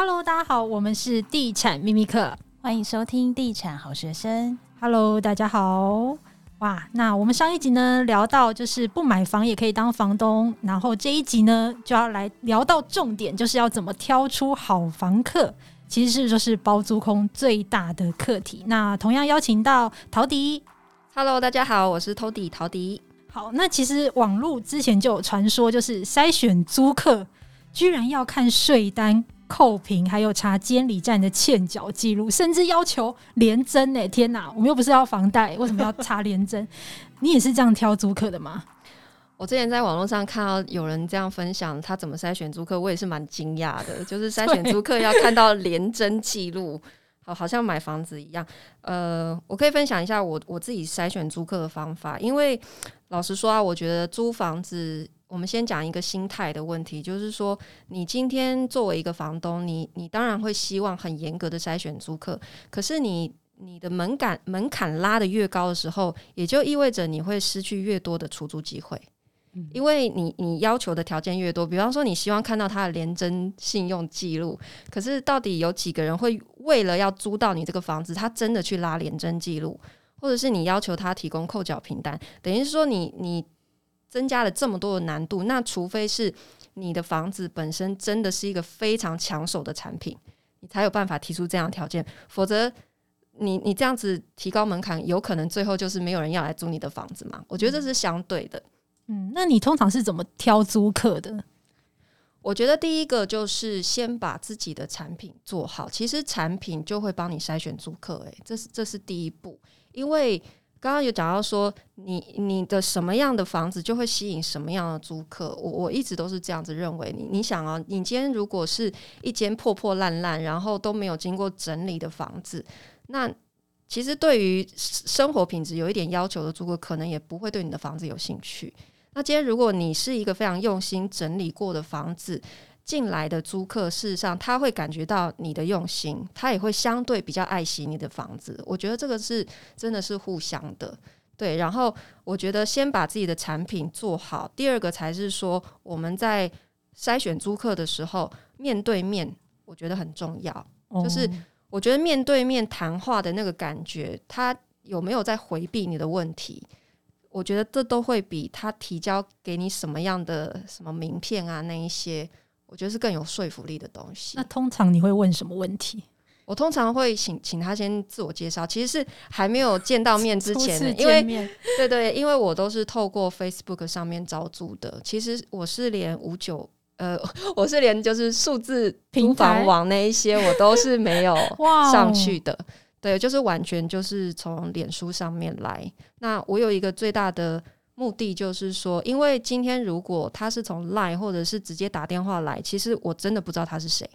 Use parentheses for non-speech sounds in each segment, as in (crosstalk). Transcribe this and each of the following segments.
Hello，大家好，我们是地产秘密课，欢迎收听地产好学生。Hello，大家好。哇，那我们上一集呢聊到就是不买房也可以当房东，然后这一集呢就要来聊到重点，就是要怎么挑出好房客，其实是就是包租空最大的课题。那同样邀请到陶迪。Hello，大家好，我是 Tody 陶迪。好，那其实网络之前就有传说，就是筛选租客居然要看税单、扣凭，还有查监理站的欠缴记录，甚至要求联征。哎，天哪，我们又不是要房贷，为什么要查联征？(laughs) 你也是这样挑租客的吗？我之前在网络上看到有人这样分享他怎么筛选租客，我也是蛮惊讶的。(laughs) 就是筛选租客要看到联征记录。好像买房子一样，呃，我可以分享一下我我自己筛选租客的方法。因为老实说啊，我觉得租房子，我们先讲一个心态的问题，就是说，你今天作为一个房东，你你当然会希望很严格的筛选租客，可是你你的门槛门槛拉得越高的时候，也就意味着你会失去越多的出租机会。因为你你要求的条件越多，比方说你希望看到他的廉征信用记录，可是到底有几个人会为了要租到你这个房子，他真的去拉廉征记录，或者是你要求他提供扣缴凭单，等于说你你增加了这么多的难度，那除非是你的房子本身真的是一个非常抢手的产品，你才有办法提出这样的条件，否则你你这样子提高门槛，有可能最后就是没有人要来租你的房子嘛？我觉得这是相对的。嗯，那你通常是怎么挑租客的？我觉得第一个就是先把自己的产品做好，其实产品就会帮你筛选租客。诶，这是这是第一步，因为刚刚有讲到说，你你的什么样的房子就会吸引什么样的租客。我我一直都是这样子认为。你你想啊，你今天如果是一间破破烂烂，然后都没有经过整理的房子，那其实对于生活品质有一点要求的租客，可能也不会对你的房子有兴趣。那今天如果你是一个非常用心整理过的房子，进来的租客，事实上他会感觉到你的用心，他也会相对比较爱惜你的房子。我觉得这个是真的是互相的，对。然后我觉得先把自己的产品做好，第二个才是说我们在筛选租客的时候面对面，我觉得很重要。就是我觉得面对面谈话的那个感觉，他有没有在回避你的问题？我觉得这都会比他提交给你什么样的什么名片啊，那一些，我觉得是更有说服力的东西。那通常你会问什么问题？我通常会请请他先自我介绍，其实是还没有见到面之前，因为对对，因为我都是透过 Facebook 上面招租的。其实我是连五九呃，(laughs) 我是连就是数字平房网那一些，我都是没有 (laughs) 上去的。对，就是完全就是从脸书上面来。那我有一个最大的目的，就是说，因为今天如果他是从赖或者是直接打电话来，其实我真的不知道他是谁，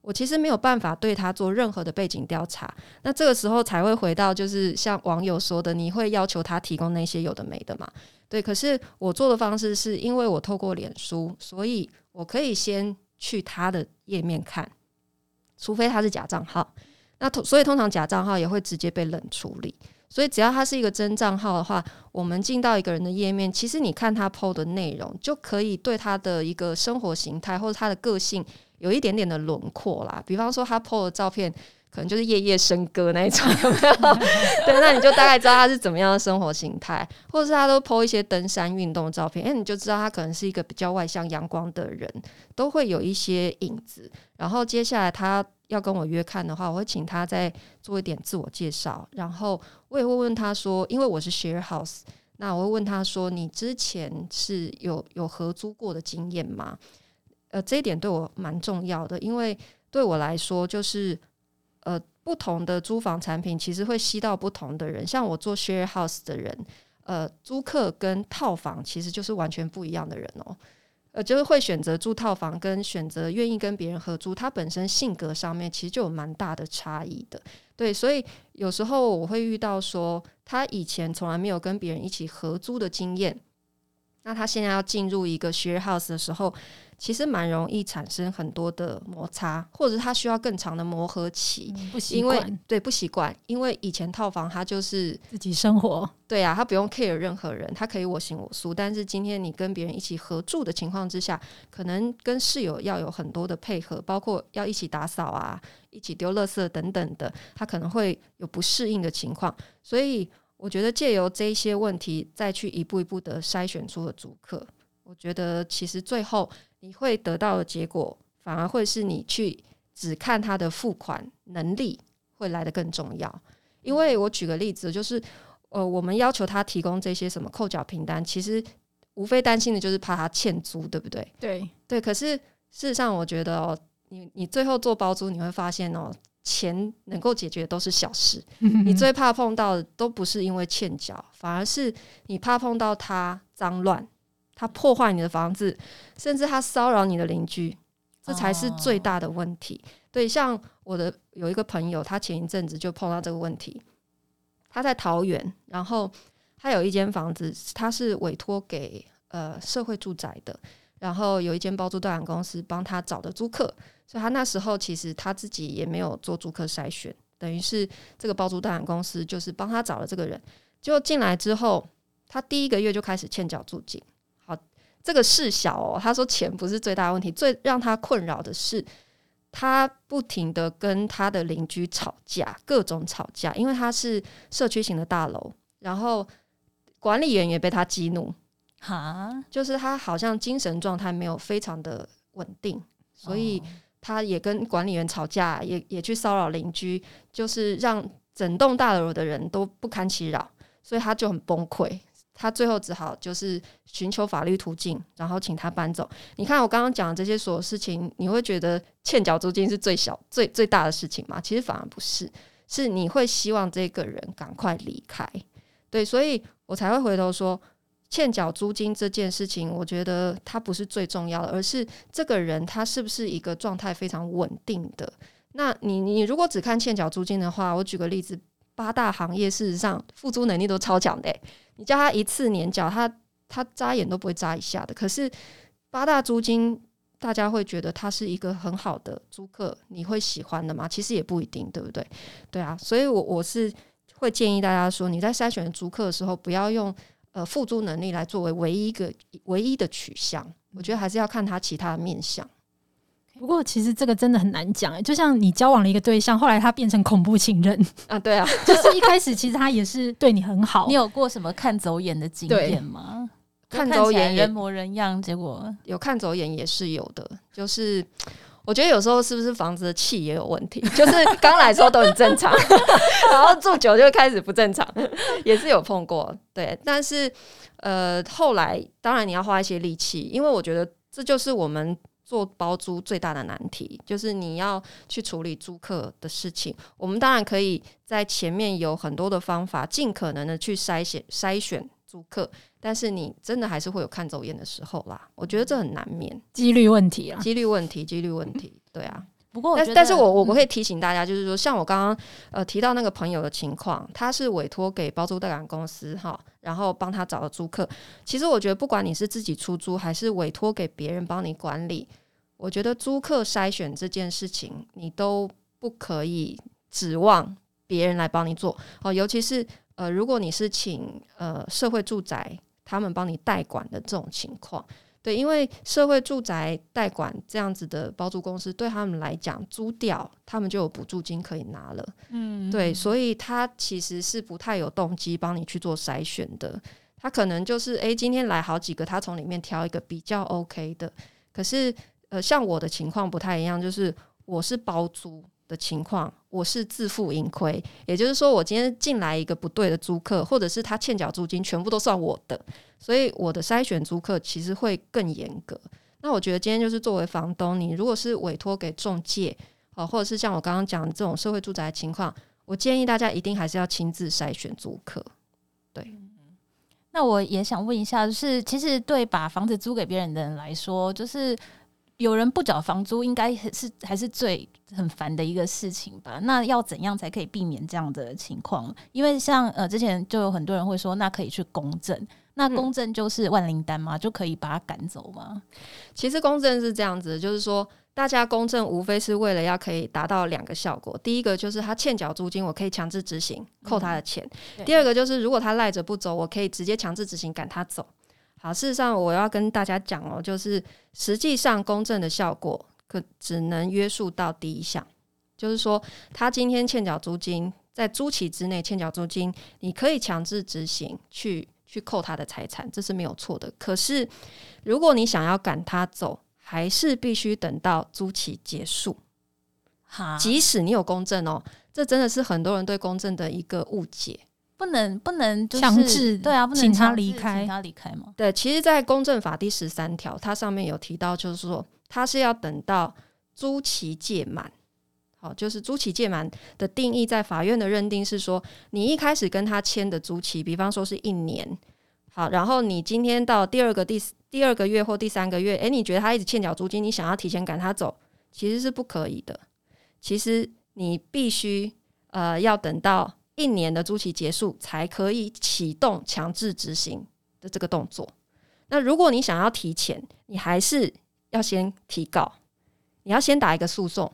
我其实没有办法对他做任何的背景调查。那这个时候才会回到，就是像网友说的，你会要求他提供那些有的没的嘛？对，可是我做的方式是因为我透过脸书，所以我可以先去他的页面看，除非他是假账号。那所以通常假账号也会直接被冷处理，所以只要它是一个真账号的话，我们进到一个人的页面，其实你看他 PO 的内容，就可以对他的一个生活形态或者他的个性有一点点的轮廓啦。比方说他 PO 的照片，可能就是夜夜笙歌那一种，有没有？对，那你就大概知道他是怎么样的生活形态，或者是他都 PO 一些登山运动的照片，诶，你就知道他可能是一个比较外向阳光的人，都会有一些影子。然后接下来他。要跟我约看的话，我会请他再做一点自我介绍，然后我也会问他说，因为我是 share house，那我会问他说，你之前是有有合租过的经验吗？呃，这一点对我蛮重要的，因为对我来说，就是呃，不同的租房产品其实会吸到不同的人，像我做 share house 的人，呃，租客跟套房其实就是完全不一样的人哦。呃，就是会选择住套房，跟选择愿意跟别人合租，他本身性格上面其实就有蛮大的差异的。对，所以有时候我会遇到说，他以前从来没有跟别人一起合租的经验，那他现在要进入一个 share house 的时候，其实蛮容易产生很多的摩擦，或者他需要更长的磨合期，嗯、不习惯，因为对不习惯，因为以前套房他就是自己生活，对啊，他不用 care 任何人，他可以我行我素。但是今天你跟别人一起合住的情况之下，可能跟室友要有很多的配合，包括要一起打扫啊，一起丢垃圾等等的，他可能会有不适应的情况，所以。我觉得借由这一些问题，再去一步一步的筛选出了租客，我觉得其实最后你会得到的结果，反而会是你去只看他的付款能力会来得更重要。因为我举个例子，就是呃，我们要求他提供这些什么扣缴凭单，其实无非担心的就是怕他欠租，对不对？对对。可是事实上，我觉得哦，你你最后做包租，你会发现哦。钱能够解决的都是小事，(laughs) 你最怕碰到的都不是因为欠缴，反而是你怕碰到他脏乱，他破坏你的房子，甚至他骚扰你的邻居，这才是最大的问题。对，像我的有一个朋友，他前一阵子就碰到这个问题，他在桃园，然后他有一间房子，他是委托给呃社会住宅的，然后有一间包租代管公司帮他找的租客。所以他那时候其实他自己也没有做租客筛选，等于是这个包租代管公司就是帮他找了这个人。结果进来之后，他第一个月就开始欠缴租金。好，这个事小哦，他说钱不是最大问题，最让他困扰的是他不停的跟他的邻居吵架，各种吵架，因为他是社区型的大楼，然后管理员也被他激怒，哈，就是他好像精神状态没有非常的稳定，所以。他也跟管理员吵架，也也去骚扰邻居，就是让整栋大楼的人都不堪其扰，所以他就很崩溃。他最后只好就是寻求法律途径，然后请他搬走。你看我刚刚讲的这些所有事情，你会觉得欠缴租金是最小、最最大的事情吗？其实反而不是，是你会希望这个人赶快离开。对，所以我才会回头说。欠缴租金这件事情，我觉得它不是最重要的，而是这个人他是不是一个状态非常稳定的。那你你如果只看欠缴租金的话，我举个例子，八大行业事实上付租能力都超强的。你叫他一次年缴，他他眨眼都不会眨一下的。可是八大租金，大家会觉得他是一个很好的租客，你会喜欢的吗？其实也不一定，对不对？对啊，所以我我是会建议大家说，你在筛选租客的时候，不要用。呃，付诸能力来作为唯一一个唯一的取向，我觉得还是要看他其他的面相。不过，其实这个真的很难讲。就像你交往了一个对象，后来他变成恐怖情人啊，对啊，(laughs) 就是一开始其实他也是对你很好。你有过什么看走眼的经验吗？看走眼，人模人样，结果有看走眼也是有的，就是。我觉得有时候是不是房子的气也有问题？(laughs) 就是刚来的时候都很正常，(laughs) 然后住久就开始不正常，(laughs) 也是有碰过。对，但是呃，后来当然你要花一些力气，因为我觉得这就是我们做包租最大的难题，就是你要去处理租客的事情。我们当然可以在前面有很多的方法，尽可能的去筛选筛选租客。但是你真的还是会有看走眼的时候啦，我觉得这很难免，几率问题啊，几率问题，几率问题，(laughs) 对啊。不过，但但是我我我会提醒大家，就是说，像我刚刚呃提到那个朋友的情况，他是委托给包租代管公司哈，然后帮他找了租客。其实我觉得，不管你是自己出租还是委托给别人帮你管理，我觉得租客筛选这件事情，你都不可以指望别人来帮你做哦，尤其是呃，如果你是请呃社会住宅。他们帮你代管的这种情况，对，因为社会住宅代管这样子的包租公司，对他们来讲，租掉他们就有补助金可以拿了，嗯，对，所以他其实是不太有动机帮你去做筛选的。他可能就是，诶，今天来好几个，他从里面挑一个比较 OK 的。可是，呃，像我的情况不太一样，就是我是包租。的情况，我是自负盈亏，也就是说，我今天进来一个不对的租客，或者是他欠缴租金，全部都算我的，所以我的筛选租客其实会更严格。那我觉得今天就是作为房东，你如果是委托给中介，啊，或者是像我刚刚讲这种社会住宅情况，我建议大家一定还是要亲自筛选租客。对，那我也想问一下，就是其实对把房子租给别人的人来说，就是。有人不缴房租，应该是还是最很烦的一个事情吧？那要怎样才可以避免这样的情况？因为像呃之前就有很多人会说，那可以去公证。那公证就是万灵丹吗？就可以把他赶走吗？其实公证是这样子，就是说大家公证无非是为了要可以达到两个效果。第一个就是他欠缴租金，我可以强制执行扣他的钱；嗯、第二个就是如果他赖着不走，我可以直接强制执行赶他走。好，事实上我要跟大家讲哦，就是实际上公证的效果可只能约束到第一项，就是说他今天欠缴租金，在租期之内欠缴租金，你可以强制执行去。去扣他的财产，这是没有错的。可是，如果你想要赶他走，还是必须等到租期结束。哈，即使你有公证哦，这真的是很多人对公证的一个误解。不能不能强制，对啊，不能请他离开，请他离开吗？对，其实，在公证法第十三条，它上面有提到，就是说，他是要等到租期届满。好，就是租期届满的定义，在法院的认定是说，你一开始跟他签的租期，比方说是一年，好，然后你今天到第二个第第二个月或第三个月，诶，你觉得他一直欠缴租金，你想要提前赶他走，其实是不可以的。其实你必须呃要等到一年的租期结束，才可以启动强制执行的这个动作。那如果你想要提前，你还是要先提告，你要先打一个诉讼。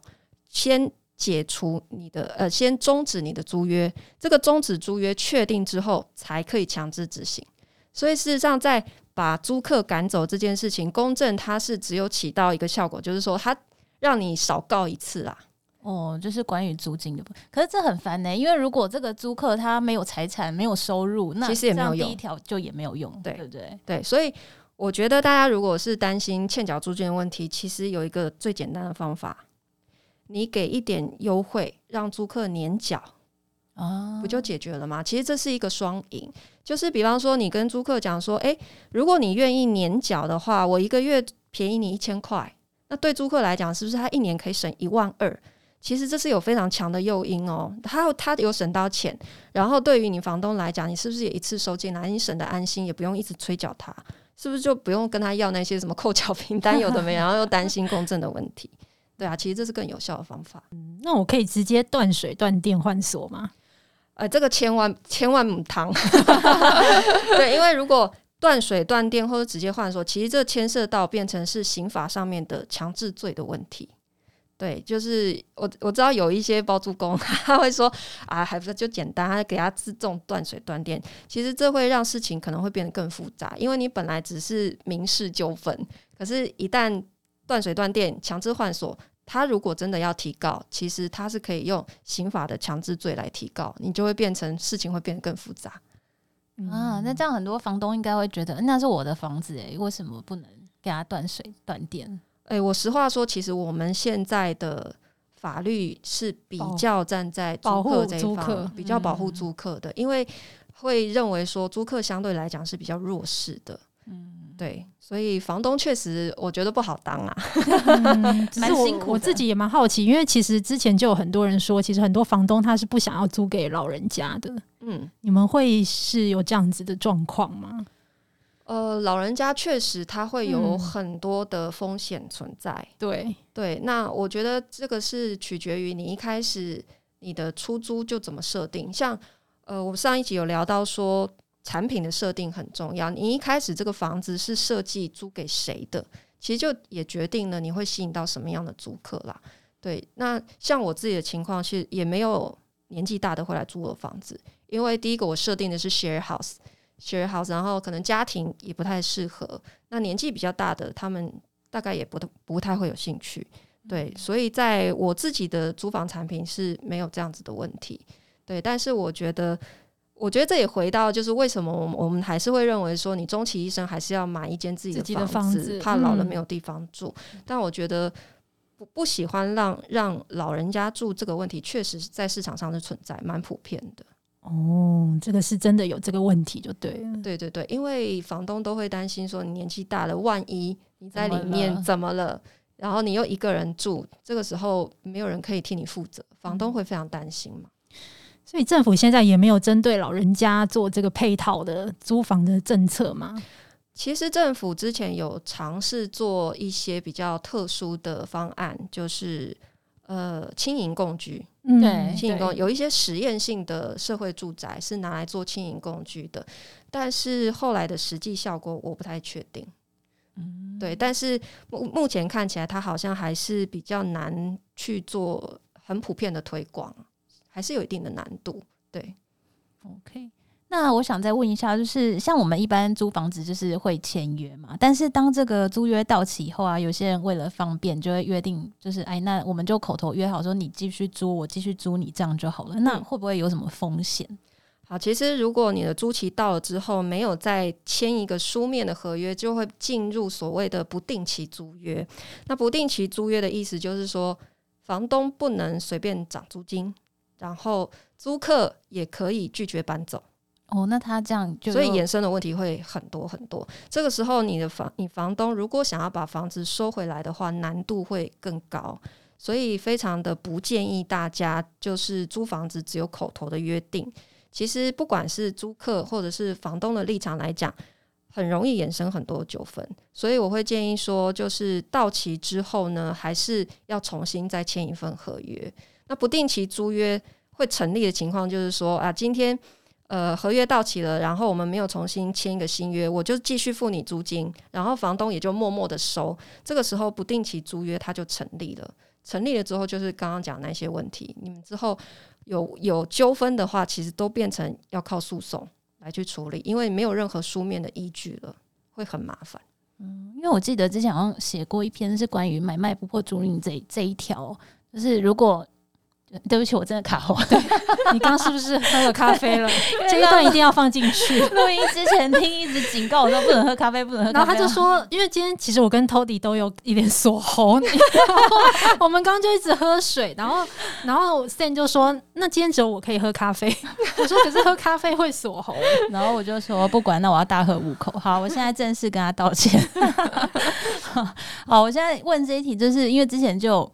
先解除你的呃，先终止你的租约。这个终止租约确定之后，才可以强制执行。所以事实上，在把租客赶走这件事情，公证它是只有起到一个效果，就是说它让你少告一次啦。哦，就是关于租金的。可是这很烦呢、欸，因为如果这个租客他没有财产、没有收入，那其实也没有用。第一条就也没有用，对对不对？对，所以我觉得大家如果是担心欠缴租金的问题，其实有一个最简单的方法。你给一点优惠，让租客年缴啊，不就解决了吗？其实这是一个双赢，就是比方说，你跟租客讲说，诶，如果你愿意年缴的话，我一个月便宜你一千块，那对租客来讲，是不是他一年可以省一万二？其实这是有非常强的诱因哦，他他有省到钱，然后对于你房东来讲，你是不是也一次收进来，你省得安心，也不用一直催缴他，是不是就不用跟他要那些什么扣缴凭单有的没，(laughs) 然后又担心公证的问题。对啊，其实这是更有效的方法。嗯，那我可以直接断水断电换锁吗？呃，这个千万千万母汤。(laughs) 对，因为如果断水断电或者直接换锁，其实这牵涉到变成是刑法上面的强制罪的问题。对，就是我我知道有一些包租公 (laughs) 他会说啊，还不就简单，他给他自动断水断电。其实这会让事情可能会变得更复杂，因为你本来只是民事纠纷，可是一旦断水断电、强制换锁，他如果真的要提告，其实他是可以用刑法的强制罪来提告，你就会变成事情会变得更复杂。啊，那这样很多房东应该会觉得，那是我的房子诶，为什么不能给他断水断电？诶、欸，我实话说，其实我们现在的法律是比较站在租客这一方，租比较保护租客的，嗯、因为会认为说租客相对来讲是比较弱势的。嗯。对，所以房东确实我觉得不好当啊，(laughs) 蛮辛苦。我自己也蛮好奇，因为其实之前就有很多人说，其实很多房东他是不想要租给老人家的。嗯，你们会是有这样子的状况吗？呃，老人家确实他会有很多的风险存在。嗯、对对，那我觉得这个是取决于你一开始你的出租就怎么设定。像呃，我上一集有聊到说。产品的设定很重要。你一开始这个房子是设计租给谁的，其实就也决定了你会吸引到什么样的租客啦。对，那像我自己的情况，其实也没有年纪大的会来租我的房子，因为第一个我设定的是 share house，share house，然后可能家庭也不太适合。那年纪比较大的，他们大概也不不太会有兴趣。对，所以在我自己的租房产品是没有这样子的问题。对，但是我觉得。我觉得这也回到，就是为什么我们我们还是会认为说，你终其一生还是要买一间自己的房子，怕老了没有地方住。嗯、但我觉得不不喜欢让让老人家住这个问题，确实在市场上是存在，蛮普遍的。哦，这个是真的有这个问题，就对了。对对对，因为房东都会担心说，你年纪大了，万一你在里面怎么了，然后你又一个人住，这个时候没有人可以替你负责，房东会非常担心嘛。所以政府现在也没有针对老人家做这个配套的租房的政策吗？其实政府之前有尝试做一些比较特殊的方案，就是呃轻盈共居，嗯、对，轻盈共有一些实验性的社会住宅是拿来做轻盈共居的，但是后来的实际效果我不太确定。嗯，对，但是目目前看起来，它好像还是比较难去做很普遍的推广，还是有一定的难度。对，OK。那我想再问一下，就是像我们一般租房子，就是会签约嘛？但是当这个租约到期以后啊，有些人为了方便，就会约定，就是哎，那我们就口头约好说，你继续租，我继续租你，这样就好了。那会不会有什么风险？好，其实如果你的租期到了之后，没有再签一个书面的合约，就会进入所谓的不定期租约。那不定期租约的意思就是说，房东不能随便涨租金，然后租客也可以拒绝搬走。哦，那他这样就所以衍生的问题会很多很多。这个时候，你的房你房东如果想要把房子收回来的话，难度会更高。所以非常的不建议大家就是租房子只有口头的约定。其实，不管是租客或者是房东的立场来讲，很容易衍生很多纠纷。所以，我会建议说，就是到期之后呢，还是要重新再签一份合约。那不定期租约会成立的情况，就是说啊，今天呃合约到期了，然后我们没有重新签一个新约，我就继续付你租金，然后房东也就默默的收。这个时候，不定期租约它就成立了。成立了之后，就是刚刚讲那些问题，你们之后。有有纠纷的话，其实都变成要靠诉讼来去处理，因为没有任何书面的依据了，会很麻烦。嗯，因为我记得之前好像写过一篇是关于买卖不破租赁这这一条，就是如果。对不起，我真的卡喉。对，(laughs) 你刚刚是不是喝了咖啡了？(laughs) 这一段一定要放进去。录音之前听一直警告我说不能喝咖啡，不能喝咖啡。然后他就说，因为今天其实我跟 Tody 都有一点锁喉，(laughs) 我们刚刚就一直喝水，然后然后 Stan 就说，那今天只有我可以喝咖啡。我说可是喝咖啡会锁喉，然后我就说不管，那我要大喝五口。好，我现在正式跟他道歉。好，我现在问这一题，就是因为之前就。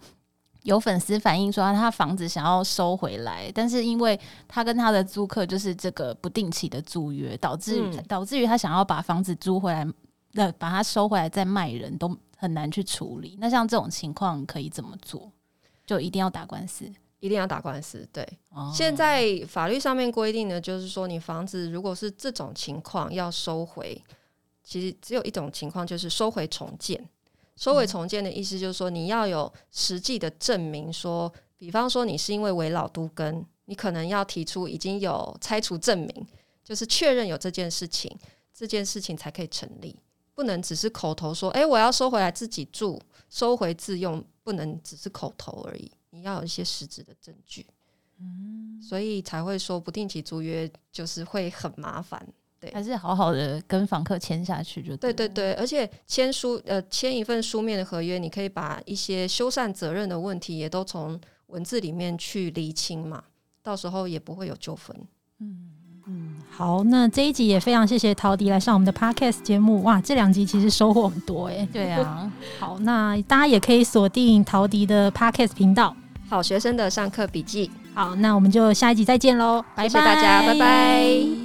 有粉丝反映说，他房子想要收回来，但是因为他跟他的租客就是这个不定期的租约，导致于导致于他想要把房子租回来，那把它收回来再卖人都很难去处理。那像这种情况可以怎么做？就一定要打官司，一定要打官司。对，哦、现在法律上面规定的就是说，你房子如果是这种情况要收回，其实只有一种情况，就是收回重建。收尾重建的意思就是说，你要有实际的证明，说，比方说你是因为危老都根，你可能要提出已经有拆除证明，就是确认有这件事情，这件事情才可以成立，不能只是口头说，诶，我要收回来自己住，收回自用，不能只是口头而已，你要有一些实质的证据，嗯，所以才会说不定期租约就是会很麻烦。对，还是好好的跟房客签下去就对。对对对，而且签书呃签一份书面的合约，你可以把一些修缮责任的问题也都从文字里面去厘清嘛，到时候也不会有纠纷。嗯嗯，好，那这一集也非常谢谢陶迪来上我们的 Podcast 节目，哇，这两集其实收获很多哎。对啊，(laughs) 好，那大家也可以锁定陶迪的 Podcast 频道，好学生的上课笔记。好，那我们就下一集再见喽，拜拜，谢谢大家，拜拜。